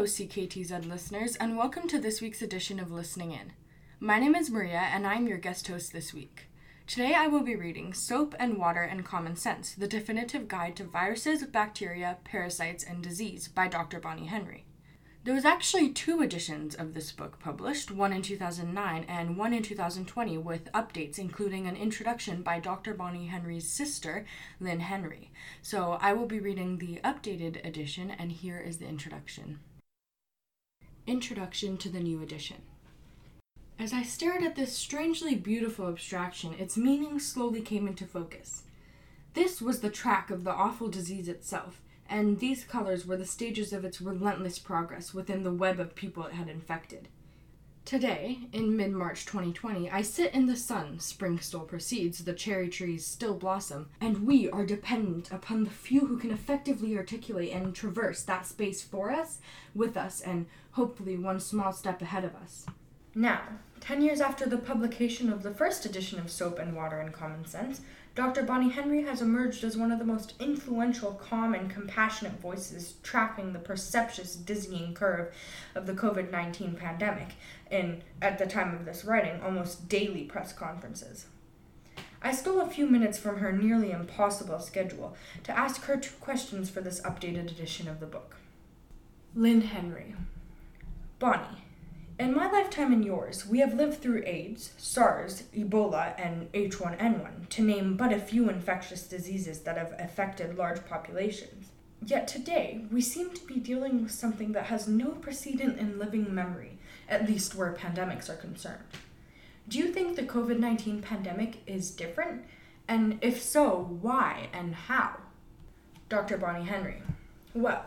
Hello, CKTZ listeners, and welcome to this week's edition of Listening In. My name is Maria, and I'm your guest host this week. Today I will be reading Soap and Water and Common Sense The Definitive Guide to Viruses, Bacteria, Parasites, and Disease by Dr. Bonnie Henry. There was actually two editions of this book published, one in 2009 and one in 2020, with updates including an introduction by Dr. Bonnie Henry's sister, Lynn Henry. So I will be reading the updated edition, and here is the introduction. Introduction to the new edition. As I stared at this strangely beautiful abstraction, its meaning slowly came into focus. This was the track of the awful disease itself and these colors were the stages of its relentless progress within the web of people it had infected. Today, in mid March 2020, I sit in the sun, spring still proceeds, the cherry trees still blossom, and we are dependent upon the few who can effectively articulate and traverse that space for us, with us, and hopefully one small step ahead of us. Now, ten years after the publication of the first edition of Soap and Water and Common Sense, Dr. Bonnie Henry has emerged as one of the most influential, calm, and compassionate voices tracking the perceptuous, dizzying curve of the COVID 19 pandemic in, at the time of this writing, almost daily press conferences. I stole a few minutes from her nearly impossible schedule to ask her two questions for this updated edition of the book. Lynn Henry. Bonnie, in my lifetime and yours, we have lived through AIDS, SARS, Ebola, and H1N1, to name but a few infectious diseases that have affected large populations. Yet today, we seem to be dealing with something that has no precedent in living memory, at least where pandemics are concerned. Do you think the COVID 19 pandemic is different? And if so, why and how? Dr. Bonnie Henry. Well,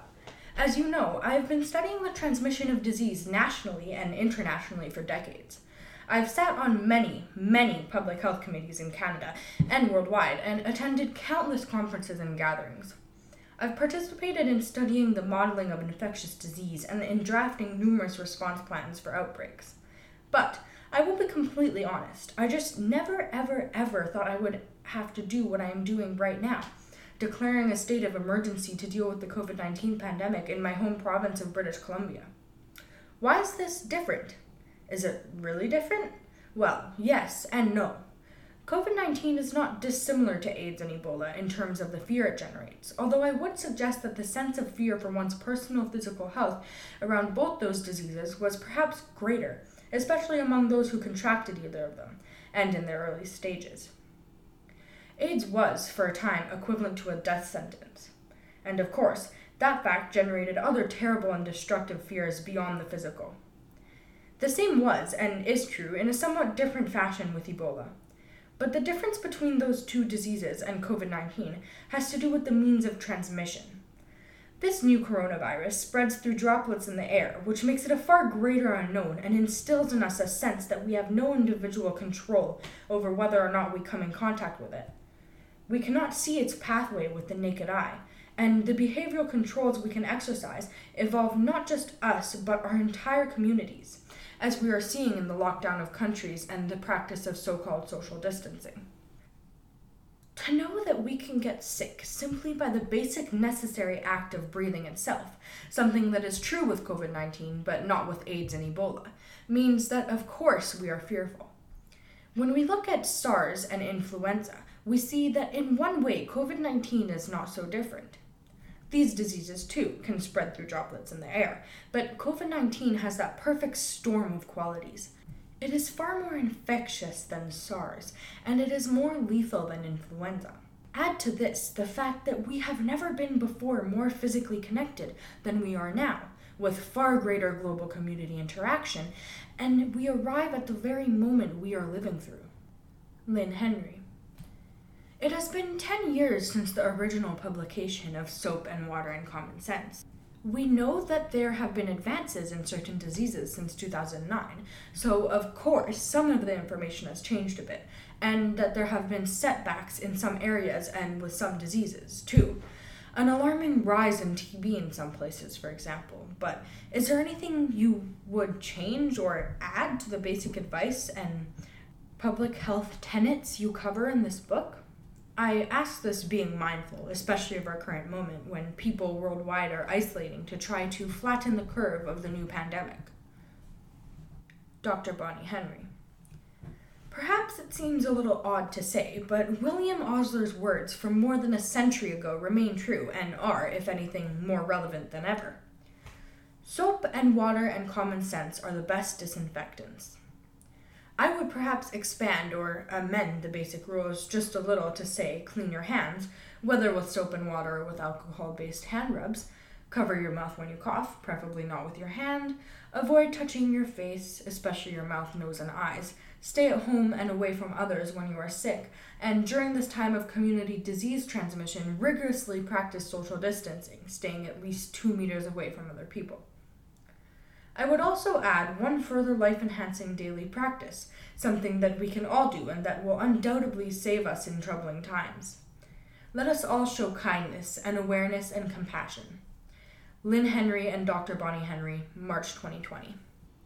as you know, I have been studying the transmission of disease nationally and internationally for decades. I've sat on many, many public health committees in Canada and worldwide and attended countless conferences and gatherings. I've participated in studying the modeling of infectious disease and in drafting numerous response plans for outbreaks. But I will be completely honest, I just never, ever, ever thought I would have to do what I am doing right now declaring a state of emergency to deal with the COVID 19 pandemic in my home province of British Columbia. Why is this different? Is it really different? Well, yes and no. COVID 19 is not dissimilar to AIDS and Ebola in terms of the fear it generates, although I would suggest that the sense of fear for one's personal physical health around both those diseases was perhaps greater, especially among those who contracted either of them, and in their early stages. AIDS was, for a time, equivalent to a death sentence. And of course, that fact generated other terrible and destructive fears beyond the physical. The same was, and is true, in a somewhat different fashion with Ebola. But the difference between those two diseases and COVID 19 has to do with the means of transmission. This new coronavirus spreads through droplets in the air, which makes it a far greater unknown and instills in us a sense that we have no individual control over whether or not we come in contact with it. We cannot see its pathway with the naked eye, and the behavioral controls we can exercise involve not just us, but our entire communities, as we are seeing in the lockdown of countries and the practice of so called social distancing. To know that we can get sick simply by the basic necessary act of breathing itself, something that is true with COVID 19 but not with AIDS and Ebola, means that of course we are fearful. When we look at SARS and influenza, we see that in one way, COVID 19 is not so different. These diseases, too, can spread through droplets in the air, but COVID 19 has that perfect storm of qualities. It is far more infectious than SARS, and it is more lethal than influenza. Add to this the fact that we have never been before more physically connected than we are now, with far greater global community interaction, and we arrive at the very moment we are living through. Lynn Henry. It has been 10 years since the original publication of Soap and Water and Common Sense. We know that there have been advances in certain diseases since 2009, so of course some of the information has changed a bit, and that there have been setbacks in some areas and with some diseases too. An alarming rise in TB in some places, for example. But is there anything you would change or add to the basic advice and public health tenets you cover in this book? I ask this being mindful, especially of our current moment when people worldwide are isolating to try to flatten the curve of the new pandemic. Dr. Bonnie Henry. Perhaps it seems a little odd to say, but William Osler's words from more than a century ago remain true and are, if anything, more relevant than ever. Soap and water and common sense are the best disinfectants. I would perhaps expand or amend the basic rules just a little to say clean your hands, whether with soap and water or with alcohol based hand rubs. Cover your mouth when you cough, preferably not with your hand. Avoid touching your face, especially your mouth, nose, and eyes. Stay at home and away from others when you are sick. And during this time of community disease transmission, rigorously practice social distancing, staying at least two meters away from other people. I would also add one further life enhancing daily practice, something that we can all do and that will undoubtedly save us in troubling times. Let us all show kindness and awareness and compassion. Lynn Henry and Dr. Bonnie Henry, March 2020.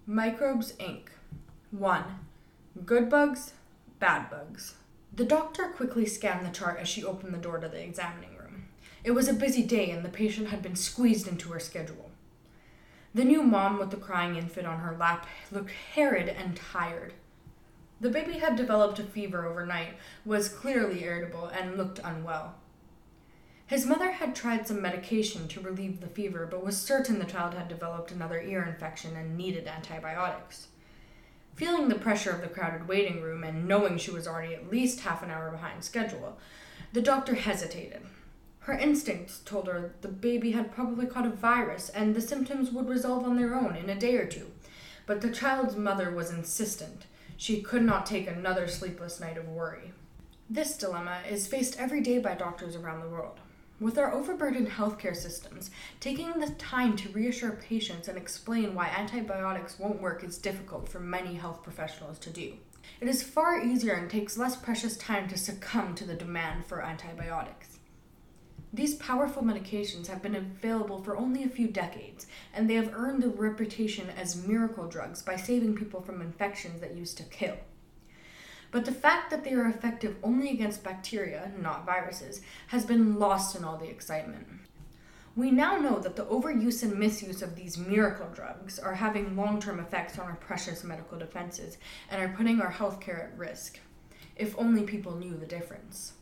Microbes Inc. 1. Good bugs, bad bugs. The doctor quickly scanned the chart as she opened the door to the examining room. It was a busy day and the patient had been squeezed into her schedule. The new mom with the crying infant on her lap looked harried and tired. The baby had developed a fever overnight, was clearly irritable, and looked unwell. His mother had tried some medication to relieve the fever, but was certain the child had developed another ear infection and needed antibiotics. Feeling the pressure of the crowded waiting room and knowing she was already at least half an hour behind schedule, the doctor hesitated. Her instincts told her the baby had probably caught a virus and the symptoms would resolve on their own in a day or two. But the child's mother was insistent. She could not take another sleepless night of worry. This dilemma is faced every day by doctors around the world. With our overburdened healthcare systems, taking the time to reassure patients and explain why antibiotics won't work is difficult for many health professionals to do. It is far easier and takes less precious time to succumb to the demand for antibiotics. These powerful medications have been available for only a few decades, and they have earned a reputation as miracle drugs by saving people from infections that used to kill. But the fact that they are effective only against bacteria, not viruses, has been lost in all the excitement. We now know that the overuse and misuse of these miracle drugs are having long term effects on our precious medical defenses and are putting our healthcare at risk. If only people knew the difference.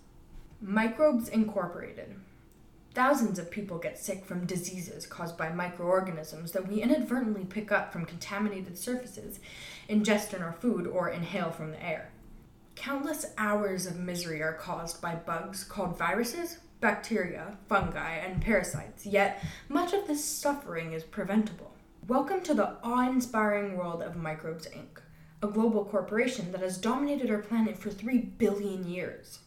Microbes Incorporated Thousands of people get sick from diseases caused by microorganisms that we inadvertently pick up from contaminated surfaces, ingest in our food, or inhale from the air. Countless hours of misery are caused by bugs called viruses, bacteria, fungi, and parasites, yet much of this suffering is preventable. Welcome to the awe inspiring world of Microbes Inc., a global corporation that has dominated our planet for 3 billion years.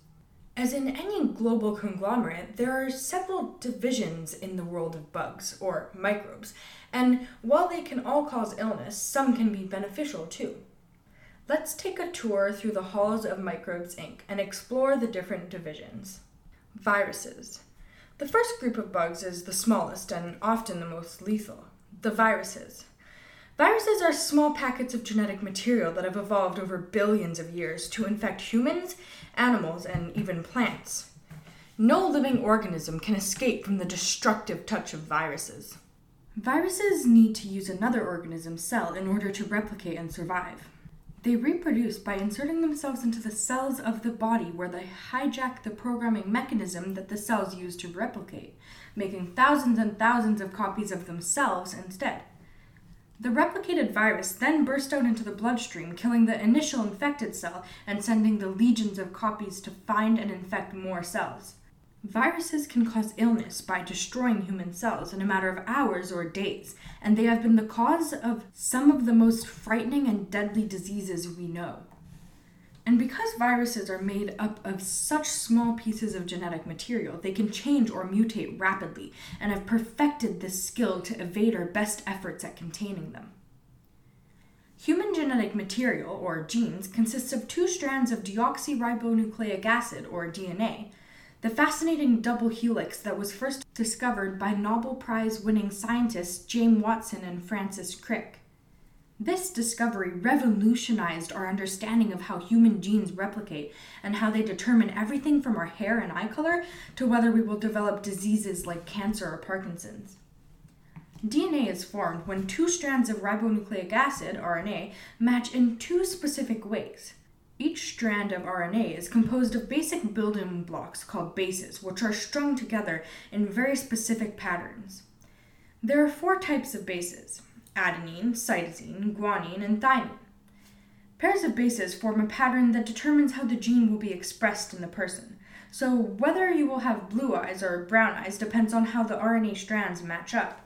As in any global conglomerate, there are several divisions in the world of bugs, or microbes, and while they can all cause illness, some can be beneficial too. Let's take a tour through the halls of Microbes Inc. and explore the different divisions. Viruses. The first group of bugs is the smallest and often the most lethal the viruses. Viruses are small packets of genetic material that have evolved over billions of years to infect humans, animals, and even plants. No living organism can escape from the destructive touch of viruses. Viruses need to use another organism's cell in order to replicate and survive. They reproduce by inserting themselves into the cells of the body where they hijack the programming mechanism that the cells use to replicate, making thousands and thousands of copies of themselves instead. The replicated virus then burst out into the bloodstream, killing the initial infected cell and sending the legions of copies to find and infect more cells. Viruses can cause illness by destroying human cells in a matter of hours or days, and they have been the cause of some of the most frightening and deadly diseases we know. And because viruses are made up of such small pieces of genetic material, they can change or mutate rapidly and have perfected this skill to evade our best efforts at containing them. Human genetic material, or genes, consists of two strands of deoxyribonucleic acid, or DNA, the fascinating double helix that was first discovered by Nobel Prize winning scientists James Watson and Francis Crick. This discovery revolutionized our understanding of how human genes replicate and how they determine everything from our hair and eye color to whether we will develop diseases like cancer or Parkinson's. DNA is formed when two strands of ribonucleic acid, RNA, match in two specific ways. Each strand of RNA is composed of basic building blocks called bases, which are strung together in very specific patterns. There are four types of bases adenine, cytosine, guanine, and thymine. Pairs of bases form a pattern that determines how the gene will be expressed in the person. So, whether you will have blue eyes or brown eyes depends on how the RNA strands match up.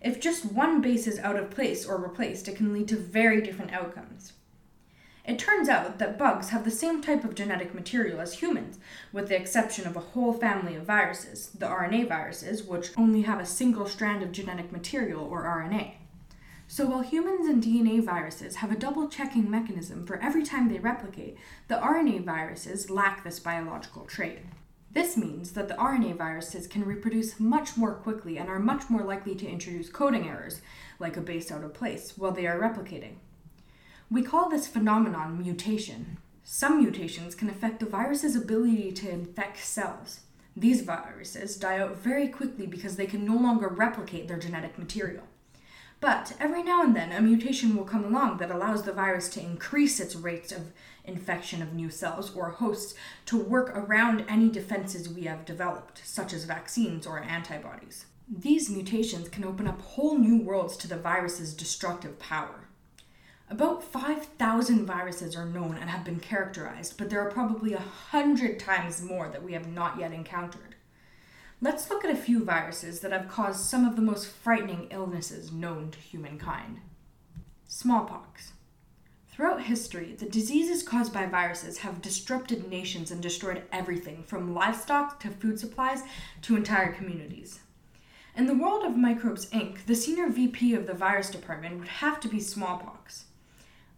If just one base is out of place or replaced, it can lead to very different outcomes. It turns out that bugs have the same type of genetic material as humans, with the exception of a whole family of viruses, the RNA viruses, which only have a single strand of genetic material or RNA. So while humans and DNA viruses have a double checking mechanism for every time they replicate, the RNA viruses lack this biological trait. This means that the RNA viruses can reproduce much more quickly and are much more likely to introduce coding errors, like a base out of place, while they are replicating. We call this phenomenon mutation. Some mutations can affect the virus's ability to infect cells. These viruses die out very quickly because they can no longer replicate their genetic material. But every now and then, a mutation will come along that allows the virus to increase its rates of infection of new cells or hosts to work around any defenses we have developed, such as vaccines or antibodies. These mutations can open up whole new worlds to the virus's destructive power. About 5,000 viruses are known and have been characterized, but there are probably a hundred times more that we have not yet encountered. Let's look at a few viruses that have caused some of the most frightening illnesses known to humankind. Smallpox. Throughout history, the diseases caused by viruses have disrupted nations and destroyed everything from livestock to food supplies to entire communities. In the world of Microbes Inc., the senior VP of the virus department would have to be smallpox.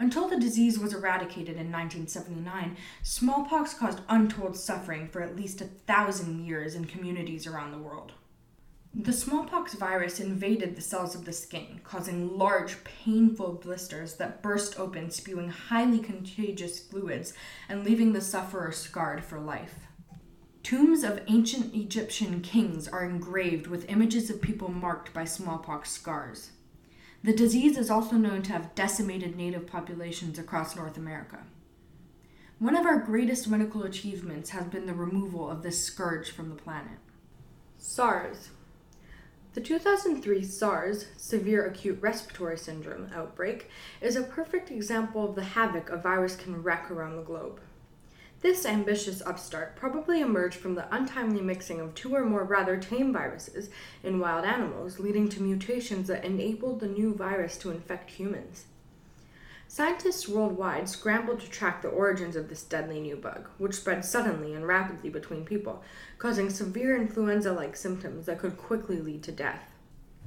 Until the disease was eradicated in 1979, smallpox caused untold suffering for at least a thousand years in communities around the world. The smallpox virus invaded the cells of the skin, causing large, painful blisters that burst open, spewing highly contagious fluids and leaving the sufferer scarred for life. Tombs of ancient Egyptian kings are engraved with images of people marked by smallpox scars. The disease is also known to have decimated native populations across North America. One of our greatest medical achievements has been the removal of this scourge from the planet. SARS. The 2003 SARS, Severe Acute Respiratory Syndrome, outbreak is a perfect example of the havoc a virus can wreak around the globe. This ambitious upstart probably emerged from the untimely mixing of two or more rather tame viruses in wild animals, leading to mutations that enabled the new virus to infect humans. Scientists worldwide scrambled to track the origins of this deadly new bug, which spread suddenly and rapidly between people, causing severe influenza like symptoms that could quickly lead to death.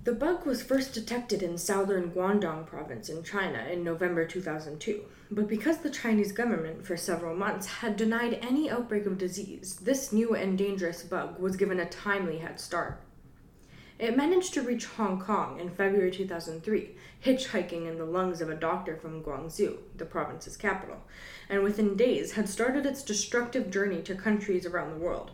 The bug was first detected in southern Guangdong province in China in November 2002, but because the Chinese government for several months had denied any outbreak of disease, this new and dangerous bug was given a timely head start. It managed to reach Hong Kong in February 2003, hitchhiking in the lungs of a doctor from Guangzhou, the province's capital, and within days had started its destructive journey to countries around the world.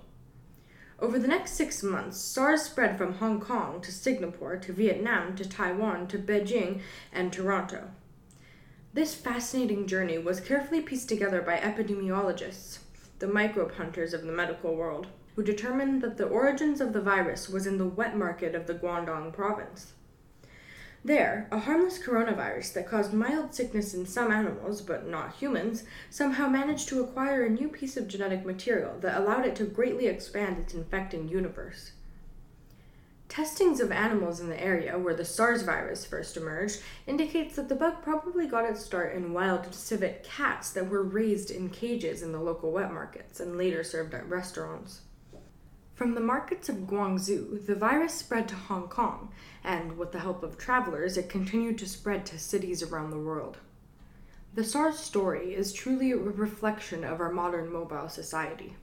Over the next six months, SARS spread from Hong Kong to Singapore to Vietnam to Taiwan to Beijing and Toronto. This fascinating journey was carefully pieced together by epidemiologists, the microbe hunters of the medical world, who determined that the origins of the virus was in the wet market of the Guangdong province. There, a harmless coronavirus that caused mild sickness in some animals, but not humans, somehow managed to acquire a new piece of genetic material that allowed it to greatly expand its infecting universe. Testings of animals in the area where the SARS virus first emerged indicates that the bug probably got its start in wild civet cats that were raised in cages in the local wet markets and later served at restaurants. From the markets of Guangzhou, the virus spread to Hong Kong, and with the help of travelers, it continued to spread to cities around the world. The SARS story is truly a reflection of our modern mobile society.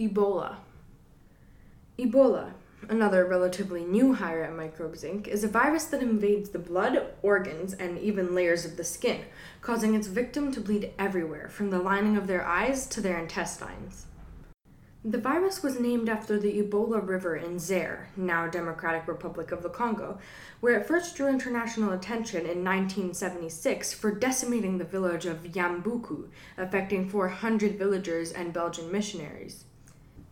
Ebola. Ebola, another relatively new hire at Microbes Inc., is a virus that invades the blood, organs, and even layers of the skin, causing its victim to bleed everywhere, from the lining of their eyes to their intestines. The virus was named after the Ebola River in Zaire, now Democratic Republic of the Congo, where it first drew international attention in 1976 for decimating the village of Yambuku, affecting 400 villagers and Belgian missionaries.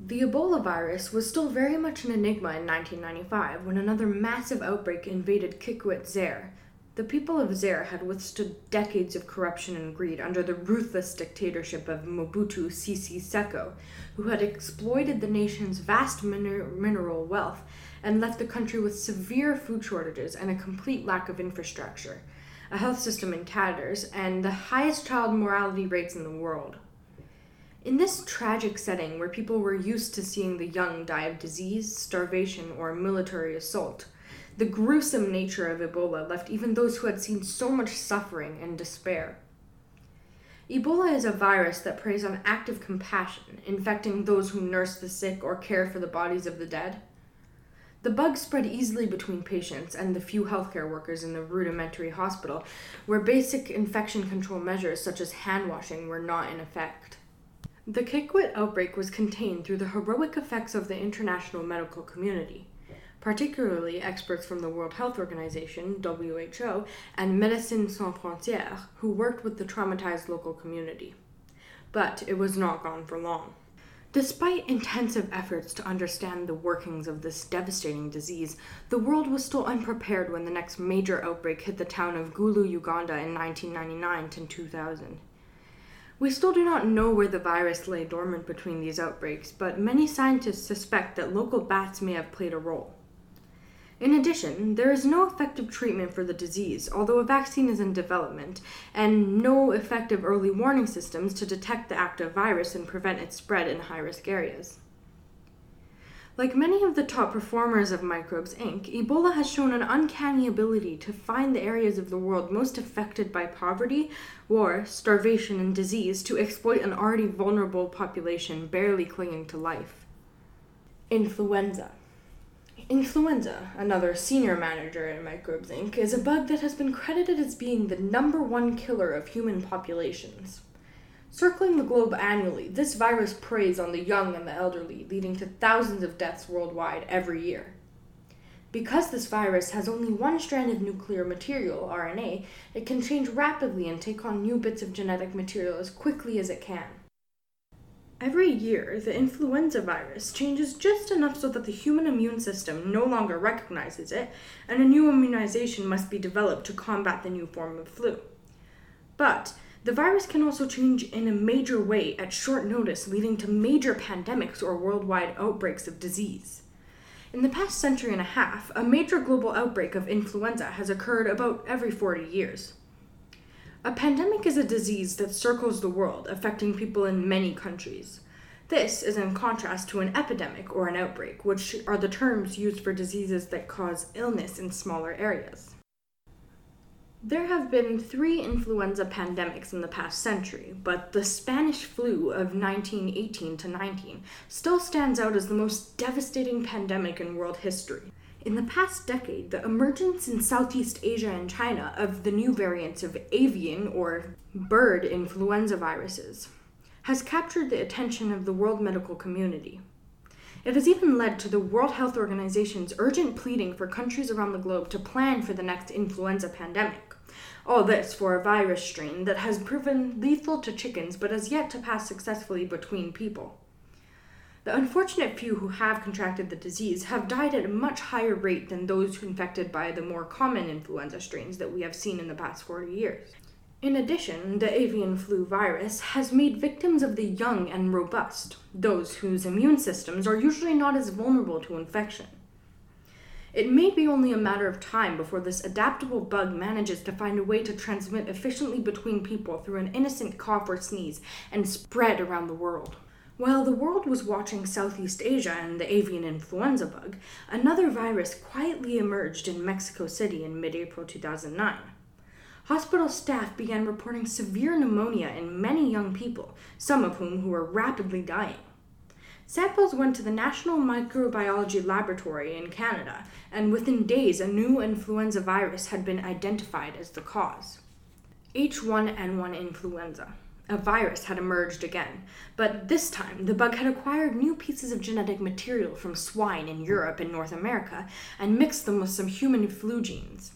The Ebola virus was still very much an enigma in 1995 when another massive outbreak invaded Kikwit, Zaire, the people of Zaire had withstood decades of corruption and greed under the ruthless dictatorship of Mobutu Sese Seko, who had exploited the nation's vast mineral wealth and left the country with severe food shortages and a complete lack of infrastructure, a health system in tatters, and the highest child mortality rates in the world. In this tragic setting, where people were used to seeing the young die of disease, starvation, or military assault, the gruesome nature of Ebola left even those who had seen so much suffering in despair. Ebola is a virus that preys on active compassion, infecting those who nurse the sick or care for the bodies of the dead. The bug spread easily between patients and the few healthcare workers in the rudimentary hospital, where basic infection control measures such as hand washing were not in effect. The Kikwit outbreak was contained through the heroic effects of the international medical community particularly experts from the World Health Organization, WHO, and Médecins Sans Frontières, who worked with the traumatized local community. But it was not gone for long. Despite intensive efforts to understand the workings of this devastating disease, the world was still unprepared when the next major outbreak hit the town of Gulu, Uganda in 1999 to 2000. We still do not know where the virus lay dormant between these outbreaks, but many scientists suspect that local bats may have played a role. In addition, there is no effective treatment for the disease, although a vaccine is in development, and no effective early warning systems to detect the active virus and prevent its spread in high risk areas. Like many of the top performers of Microbes Inc., Ebola has shown an uncanny ability to find the areas of the world most affected by poverty, war, starvation, and disease to exploit an already vulnerable population barely clinging to life. Influenza. Influenza, another senior manager at Microbes Inc., is a bug that has been credited as being the number one killer of human populations. Circling the globe annually, this virus preys on the young and the elderly, leading to thousands of deaths worldwide every year. Because this virus has only one strand of nuclear material, RNA, it can change rapidly and take on new bits of genetic material as quickly as it can. Every year, the influenza virus changes just enough so that the human immune system no longer recognizes it, and a new immunization must be developed to combat the new form of flu. But the virus can also change in a major way at short notice, leading to major pandemics or worldwide outbreaks of disease. In the past century and a half, a major global outbreak of influenza has occurred about every 40 years. A pandemic is a disease that circles the world, affecting people in many countries. This is in contrast to an epidemic or an outbreak, which are the terms used for diseases that cause illness in smaller areas. There have been three influenza pandemics in the past century, but the Spanish flu of 1918 to 19 still stands out as the most devastating pandemic in world history. In the past decade, the emergence in Southeast Asia and China of the new variants of avian or bird influenza viruses has captured the attention of the world medical community. It has even led to the World Health Organization's urgent pleading for countries around the globe to plan for the next influenza pandemic. All this for a virus strain that has proven lethal to chickens but has yet to pass successfully between people. The unfortunate few who have contracted the disease have died at a much higher rate than those infected by the more common influenza strains that we have seen in the past 40 years. In addition, the avian flu virus has made victims of the young and robust, those whose immune systems are usually not as vulnerable to infection. It may be only a matter of time before this adaptable bug manages to find a way to transmit efficiently between people through an innocent cough or sneeze and spread around the world. While the world was watching Southeast Asia and the avian influenza bug, another virus quietly emerged in Mexico City in mid April 2009. Hospital staff began reporting severe pneumonia in many young people, some of whom who were rapidly dying. Samples went to the National Microbiology Laboratory in Canada, and within days, a new influenza virus had been identified as the cause. H1N1 influenza. A virus had emerged again, but this time the bug had acquired new pieces of genetic material from swine in Europe and North America and mixed them with some human flu genes.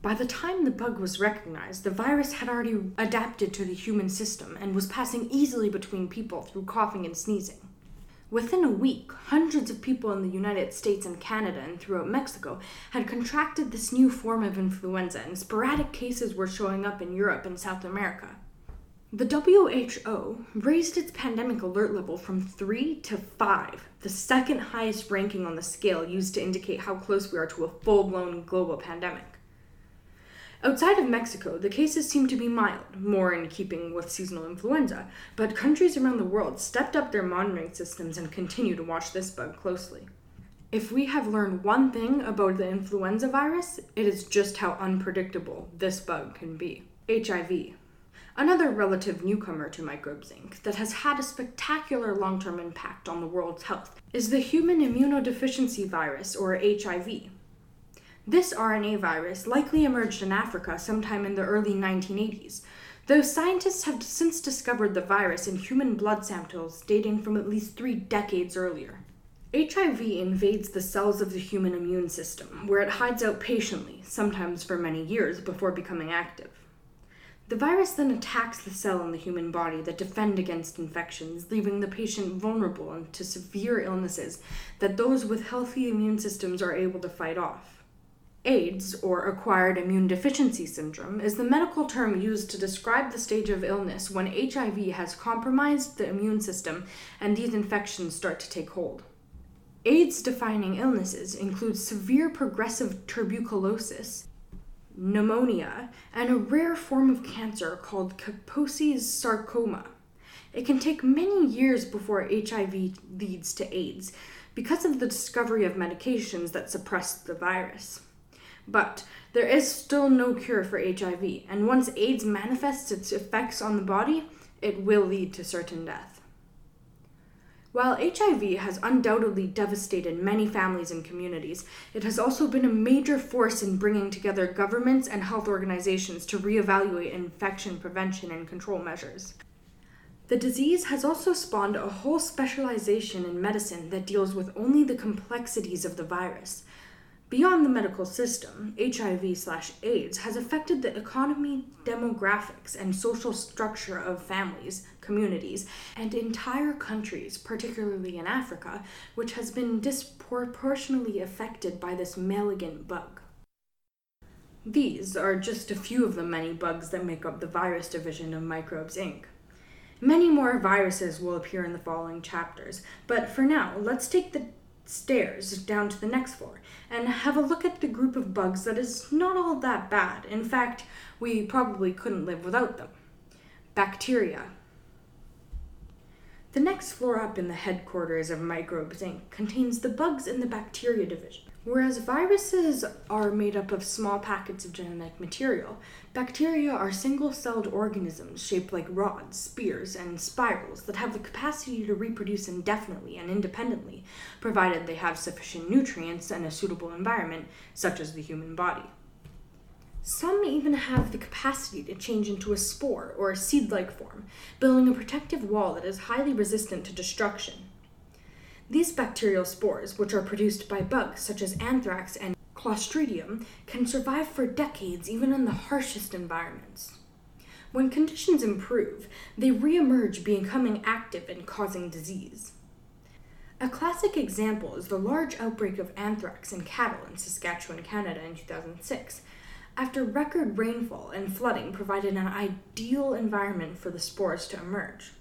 By the time the bug was recognized, the virus had already adapted to the human system and was passing easily between people through coughing and sneezing. Within a week, hundreds of people in the United States and Canada and throughout Mexico had contracted this new form of influenza, and sporadic cases were showing up in Europe and South America. The WHO raised its pandemic alert level from 3 to 5, the second highest ranking on the scale used to indicate how close we are to a full blown global pandemic. Outside of Mexico, the cases seem to be mild, more in keeping with seasonal influenza, but countries around the world stepped up their monitoring systems and continue to watch this bug closely. If we have learned one thing about the influenza virus, it is just how unpredictable this bug can be. HIV. Another relative newcomer to Microbes Inc. that has had a spectacular long term impact on the world's health is the human immunodeficiency virus, or HIV. This RNA virus likely emerged in Africa sometime in the early 1980s, though scientists have since discovered the virus in human blood samples dating from at least three decades earlier. HIV invades the cells of the human immune system, where it hides out patiently, sometimes for many years, before becoming active. The virus then attacks the cell in the human body that defend against infections, leaving the patient vulnerable to severe illnesses that those with healthy immune systems are able to fight off. AIDS, or acquired immune deficiency syndrome, is the medical term used to describe the stage of illness when HIV has compromised the immune system and these infections start to take hold. AIDS defining illnesses include severe progressive tuberculosis, pneumonia, and a rare form of cancer called Kaposi's sarcoma. It can take many years before HIV leads to AIDS because of the discovery of medications that suppress the virus. But there is still no cure for HIV, and once AIDS manifests its effects on the body, it will lead to certain death. While HIV has undoubtedly devastated many families and communities, it has also been a major force in bringing together governments and health organizations to reevaluate infection prevention and control measures. The disease has also spawned a whole specialization in medicine that deals with only the complexities of the virus, Beyond the medical system, HIV/AIDS has affected the economy, demographics, and social structure of families, communities, and entire countries, particularly in Africa, which has been disproportionately affected by this malignant bug. These are just a few of the many bugs that make up the virus division of Microbes Inc. Many more viruses will appear in the following chapters, but for now, let's take the stairs down to the next floor and have a look at the group of bugs that is not all that bad. In fact, we probably couldn't live without them. Bacteria. The next floor up in the headquarters of Microbes Inc. contains the bugs in the bacteria division. Whereas viruses are made up of small packets of genetic material, bacteria are single celled organisms shaped like rods, spears, and spirals that have the capacity to reproduce indefinitely and independently, provided they have sufficient nutrients and a suitable environment, such as the human body. Some even have the capacity to change into a spore or a seed like form, building a protective wall that is highly resistant to destruction. These bacterial spores, which are produced by bugs such as anthrax and Clostridium, can survive for decades even in the harshest environments. When conditions improve, they reemerge, becoming active and causing disease. A classic example is the large outbreak of anthrax in cattle in Saskatchewan, Canada in 2006, after record rainfall and flooding provided an ideal environment for the spores to emerge.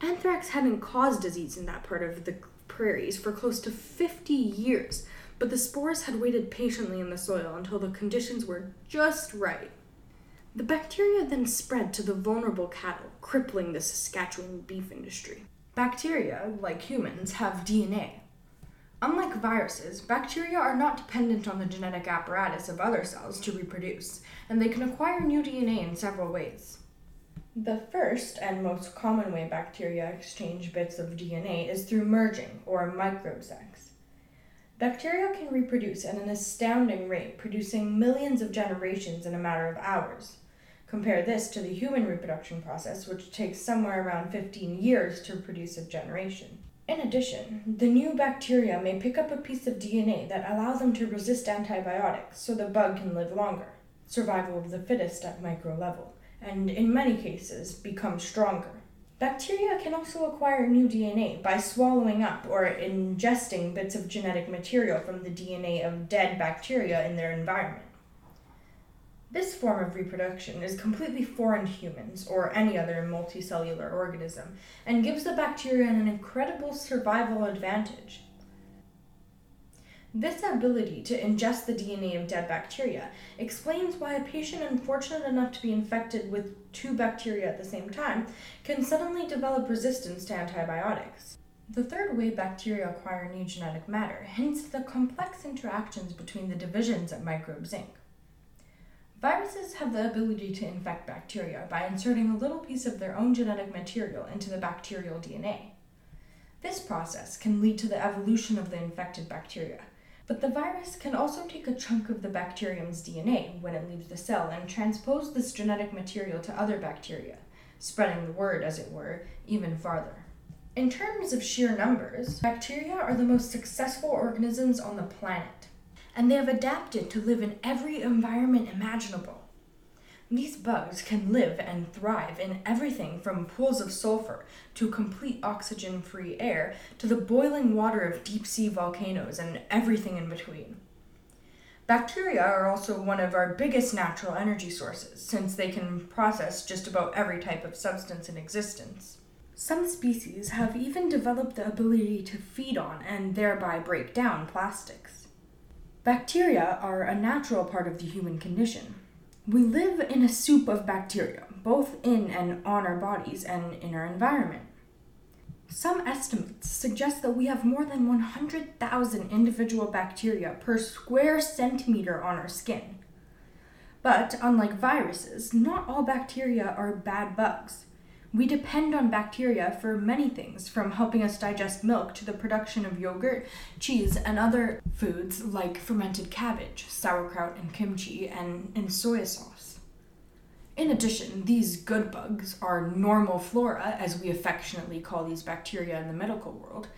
Anthrax hadn't caused disease in that part of the prairies for close to 50 years, but the spores had waited patiently in the soil until the conditions were just right. The bacteria then spread to the vulnerable cattle, crippling the Saskatchewan beef industry. Bacteria, like humans, have DNA. Unlike viruses, bacteria are not dependent on the genetic apparatus of other cells to reproduce, and they can acquire new DNA in several ways. The first and most common way bacteria exchange bits of DNA is through merging, or microbe sex. Bacteria can reproduce at an astounding rate, producing millions of generations in a matter of hours. Compare this to the human reproduction process, which takes somewhere around 15 years to produce a generation. In addition, the new bacteria may pick up a piece of DNA that allows them to resist antibiotics so the bug can live longer, survival of the fittest at micro level and in many cases become stronger. Bacteria can also acquire new DNA by swallowing up or ingesting bits of genetic material from the DNA of dead bacteria in their environment. This form of reproduction is completely foreign to humans or any other multicellular organism and gives the bacteria an incredible survival advantage. This ability to ingest the DNA of dead bacteria explains why a patient unfortunate enough to be infected with two bacteria at the same time can suddenly develop resistance to antibiotics. The third way bacteria acquire new genetic matter hints at the complex interactions between the divisions of Microbes Inc. Viruses have the ability to infect bacteria by inserting a little piece of their own genetic material into the bacterial DNA. This process can lead to the evolution of the infected bacteria, but the virus can also take a chunk of the bacterium's DNA when it leaves the cell and transpose this genetic material to other bacteria, spreading the word, as it were, even farther. In terms of sheer numbers, bacteria are the most successful organisms on the planet, and they have adapted to live in every environment imaginable. These bugs can live and thrive in everything from pools of sulfur to complete oxygen free air to the boiling water of deep sea volcanoes and everything in between. Bacteria are also one of our biggest natural energy sources, since they can process just about every type of substance in existence. Some species have even developed the ability to feed on and thereby break down plastics. Bacteria are a natural part of the human condition, we live in a soup of bacteria, both in and on our bodies and in our environment. Some estimates suggest that we have more than 100,000 individual bacteria per square centimeter on our skin. But unlike viruses, not all bacteria are bad bugs. We depend on bacteria for many things, from helping us digest milk to the production of yogurt, cheese, and other foods like fermented cabbage, sauerkraut, and kimchi, and, and soy sauce. In addition, these good bugs, our normal flora, as we affectionately call these bacteria in the medical world,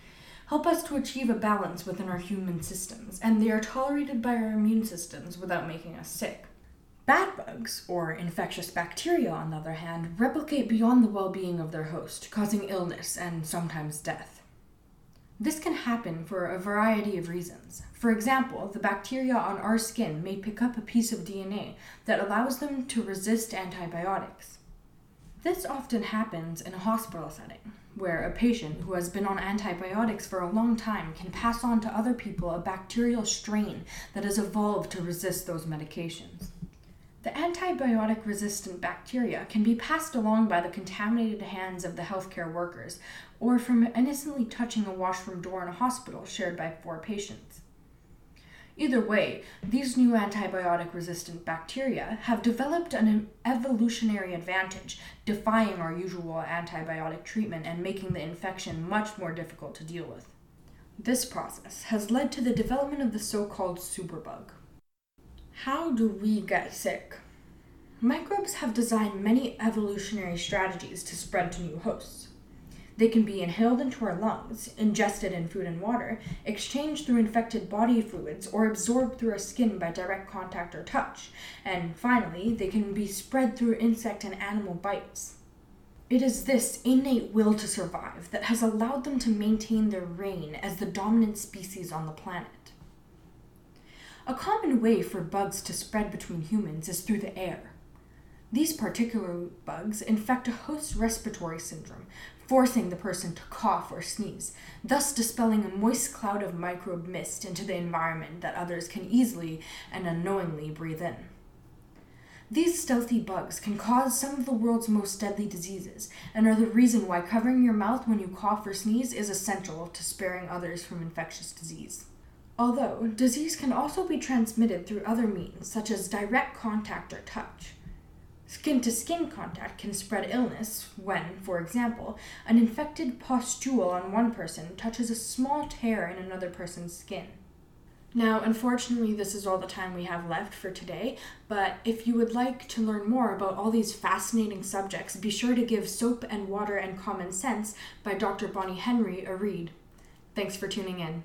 help us to achieve a balance within our human systems, and they are tolerated by our immune systems without making us sick. Bad bugs, or infectious bacteria, on the other hand, replicate beyond the well being of their host, causing illness and sometimes death. This can happen for a variety of reasons. For example, the bacteria on our skin may pick up a piece of DNA that allows them to resist antibiotics. This often happens in a hospital setting, where a patient who has been on antibiotics for a long time can pass on to other people a bacterial strain that has evolved to resist those medications. The antibiotic resistant bacteria can be passed along by the contaminated hands of the healthcare workers or from innocently touching a washroom door in a hospital shared by four patients. Either way, these new antibiotic resistant bacteria have developed an evolutionary advantage, defying our usual antibiotic treatment and making the infection much more difficult to deal with. This process has led to the development of the so called superbug. How do we get sick? Microbes have designed many evolutionary strategies to spread to new hosts. They can be inhaled into our lungs, ingested in food and water, exchanged through infected body fluids, or absorbed through our skin by direct contact or touch, and finally, they can be spread through insect and animal bites. It is this innate will to survive that has allowed them to maintain their reign as the dominant species on the planet. A common way for bugs to spread between humans is through the air. These particular bugs infect a host's respiratory syndrome, forcing the person to cough or sneeze, thus dispelling a moist cloud of microbe mist into the environment that others can easily and unknowingly breathe in. These stealthy bugs can cause some of the world's most deadly diseases and are the reason why covering your mouth when you cough or sneeze is essential to sparing others from infectious disease. Although, disease can also be transmitted through other means, such as direct contact or touch. Skin to skin contact can spread illness when, for example, an infected pustule on one person touches a small tear in another person's skin. Now, unfortunately, this is all the time we have left for today, but if you would like to learn more about all these fascinating subjects, be sure to give Soap and Water and Common Sense by Dr. Bonnie Henry a read. Thanks for tuning in.